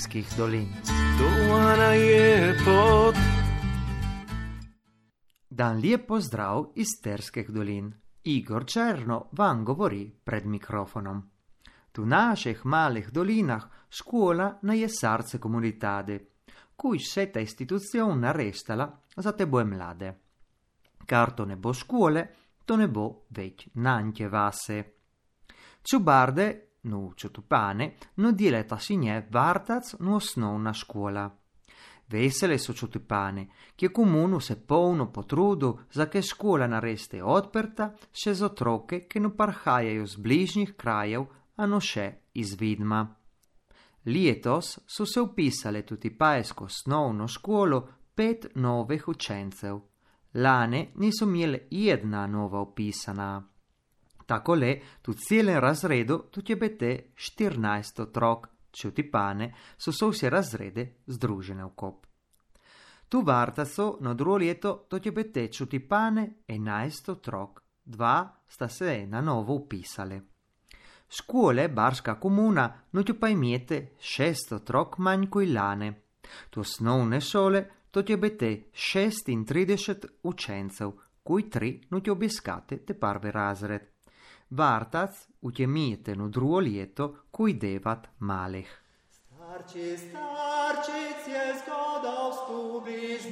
Lipskih dolin. Dovana je pot. Dan lep pozdrav iz Terskih dolin. Igor Černo vam govori pred mikrofonom. Tu naših malih dolinah škola na je srce komunitade, kuj se ta institucija restala za te boje mlade. Kar to ne bo škole, to ne bo več nanke vase. Čubarde Čutupane no dileta sinje vartac nu osnovna škola. Vesele so Čutupane, ki komunu se polno potrudu, za ke škola nareste odprta, še za otroke, ki nu parhajajo z bližnjih krajev, a no še iz Vidma. Letos so se upisale tudi pajesko osnovno školo pet novih učencev. Lane niso imeli jedna nova upisana. Tako le, tu celem razredu, tu je bete 14 otrok, čuti pane, so so vse razrede združene v kop. Tu varta so na drugo leto, tu je bete čuti pane 11 otrok, dva sta se na novo upisale. Škole, barska komuna, no tu pa imete 6 otrok manj kot lane. Tu osnovne šole, tu je bete 36 učencev, kuj tri no tu obiskate te prvi razred. vartas ut emiten ud ruolieto cui devat malech. Starci, starci, cies godaus tu bis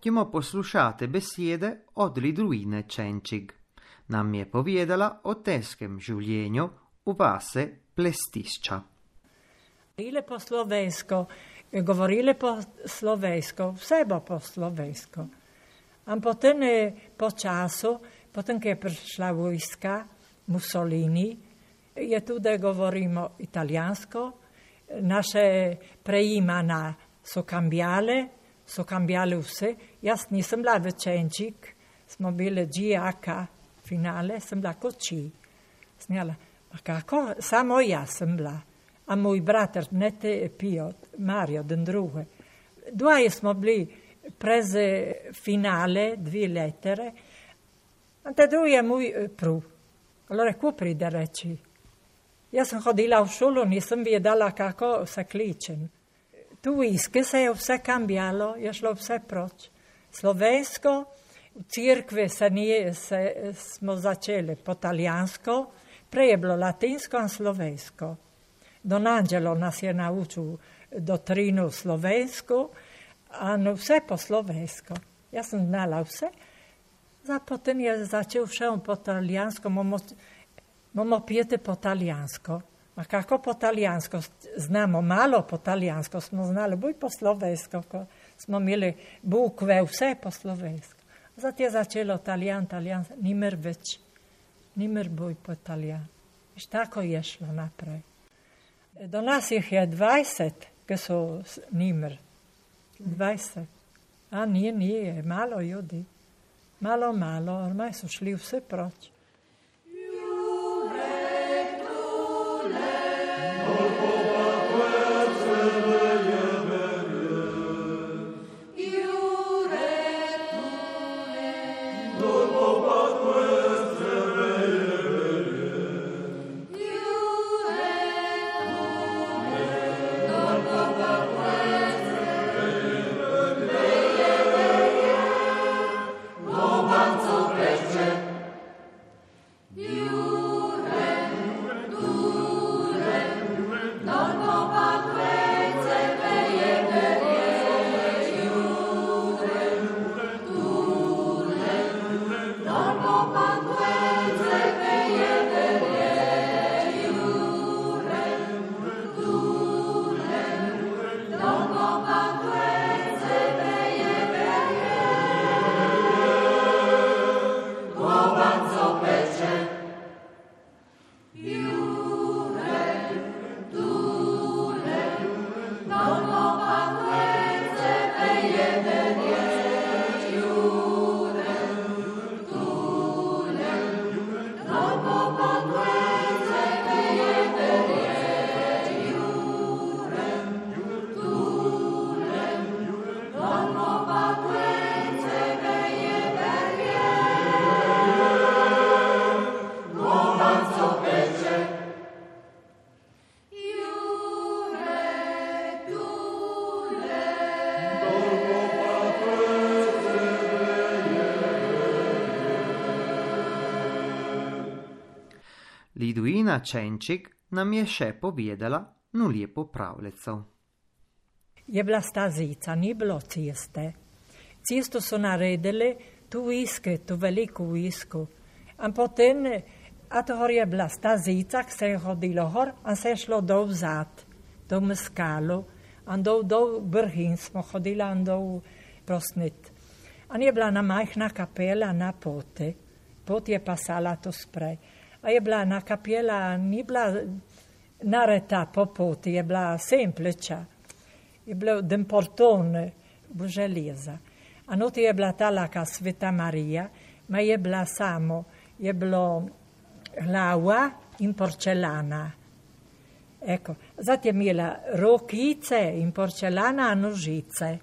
Timo poslušate besede od Lidruine Čenčig. Nam je povedala o teskem življenju v vase Plestišča. Govorile po slovensko, govorile po slovensko, vse bo po slovensko. Ampak potem je po času, potem, ko je prišla vojska Mussolini, je tudi, govorimo italijansko, naše preimana so cambiale, so cambiale vse. Jaz nisem bila večenčik, smo bili GAK finale, sem bila kot či. Snjala, pa kako, samo jaz sem bila. A moj brat, ne te pijo, Mario, den druge. Dvoje smo bili preze finale, dve letere, a te drugi je moj eh, pru. Allora, ko pride reči? Jaz sem hodila v šolo, nisem vedela, kako se kličem. Tu v Iske se je vse kambjalo, je šlo vse proč. Slovensko, v crkve se nije, se, smo začeli po talijansko, prej je bilo latinsko in slovensko. Don Angelo nas je naučil dotrinu slovensko, a vse po slovensko. Jaz sem znala vse. Zapotem je začel še on po talijansko, bomo pijete po talijansko. A kako po talijansko? Znamo malo po talijansko, smo znali bolj po slovensko, ko smo imeli bukve, vse po slovensko. Zato je začelo italijan, italijan, nimer več, nimer boj po italijan. Viš, tako je šlo naprej. Do nas jih je 20, ki so nimer. 20. A nije, nije, malo ljudi. Malo, malo, ormaj so šli vse proč. Liduina Čenčik nam je še povedala no lepo pravljico. Je bila stazica, ni bilo ceste. Cesto so naredili, tu iske, tu veliko isku. A potem, a to je bila stazica, ki se je hodilo hor, a se je šlo dol zad, do Meskalu, a dol, dol Brhin smo hodili, a dol Prosnit. A je bila na majhna kapela na pote, pot je pasala to sprej. A je bila na kapela, ni bila nareta po poti, je bila sempliča. Je bilo den portone, železa. A noti je bila ta laka Sveta Marija, ma je bila samo, je bilo glava in porcelana. Ecco, zato je imela rokice in porcelana nožice.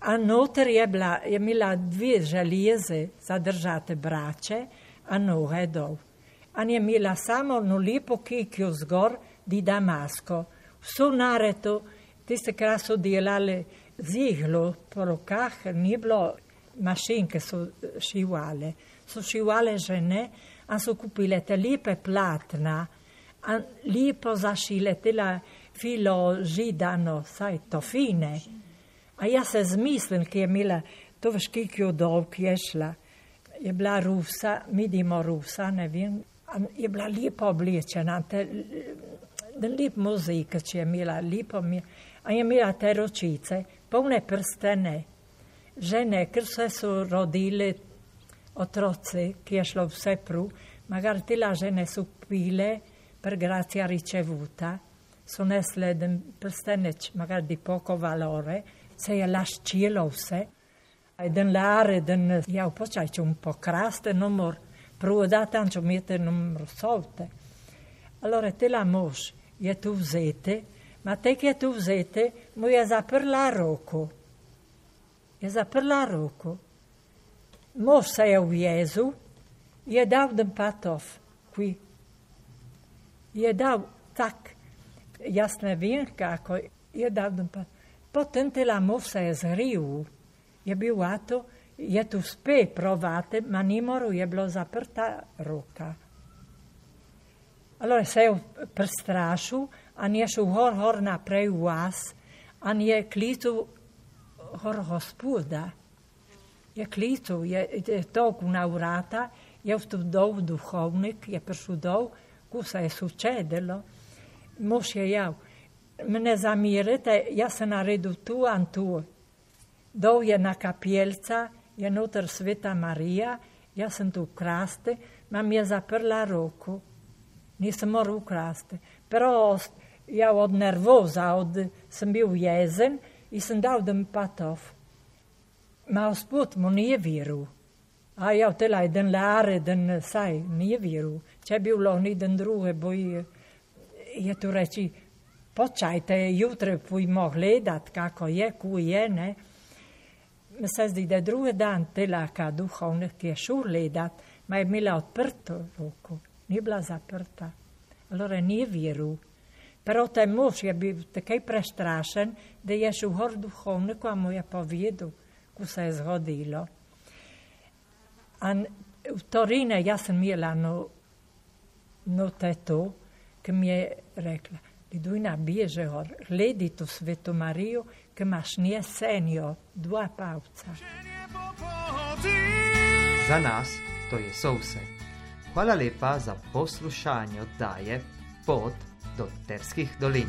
A noter je, bila, je imela dve železe za držati brače, a noge dol. An je imela samo eno lepo kikjo zgor di Damasko. Vso nareto, tiste krat so delali z iglo po rokah, ni bilo mašin, ki so šivale. So šivale žene, a so kupile te lepe platna, a lepo zašile tela filo židano, saj to fine. A ja se zmislim, ki je imela to v škikju dolg, je šla. Je bila rusa, midimo rusa, ne vem, je bila lepo oblečena, da lep muzika, če je imela lepo, a je imela te ročice, polne prstene, žene, ker se so rodile otroci, ki je šlo vse pru, magari te la žene so pile per grazia ricevuta, so nesle den prstenec, magari di poco valore, se je lascielo vse, den lare, den, ja, počaj, un po kraste, non mor, pruda tanto mette non risolte. Allora te la mos, je tu vzete, ma te che tu vzete, mu je zaprla roko. Je zaprla roko. Mos se je v Jezu, je dal den patov, qui. Je dal tak, jaz ne vem kako, je dal den patov. Potem te la mos se je zril, je bil ato, je tu spet provate, ma ni moral, je bilo zaprta roka. Allora se je prestrašil, an je šel hor, hor naprej v vas, an je klical hor gospoda. Je klical, je, je toliko na vrata, je vstupil duhovnik, je prišel dol, ko se je sučedilo. Mož je jav, me ne zamirite, jaz sem naredil tu in tu. dol je na kapielca, je noter Sveta Marija, ja sam tu ukraste, ma mi je zaprla ruku. Nisam morao ukrasti. Pero ja od nervoza, od, sam bio jezen i sam dao da mi patov. Ma usput mu nije vjeru. A ja tela jeden lare, den saj, nije vjeru. Če bi bilo ni den druge, bo je, je tu reći, počajte, jutre pojmo gledat kako je, ku je, ne. Mi se zdi, da je drugi dan telaka duhovnih, ki je šel gledat, ma je imela odprto ruku, ni bila zaprta. Allora ni vjeru. Però taj mož je bil takaj prestrašen, da je šel gor duhovniku, a mu je povedal, ko se je zgodilo. In v Torine jaz sem imela no, no teto, ki mi je rekla, iduj na bježe gor, gledi tu svetu Mariju, ki imaš nje senjo, dva pavca. Za nas to je sovse. Hvala lepa za poslušanje oddaje Pot do Terskih dolin.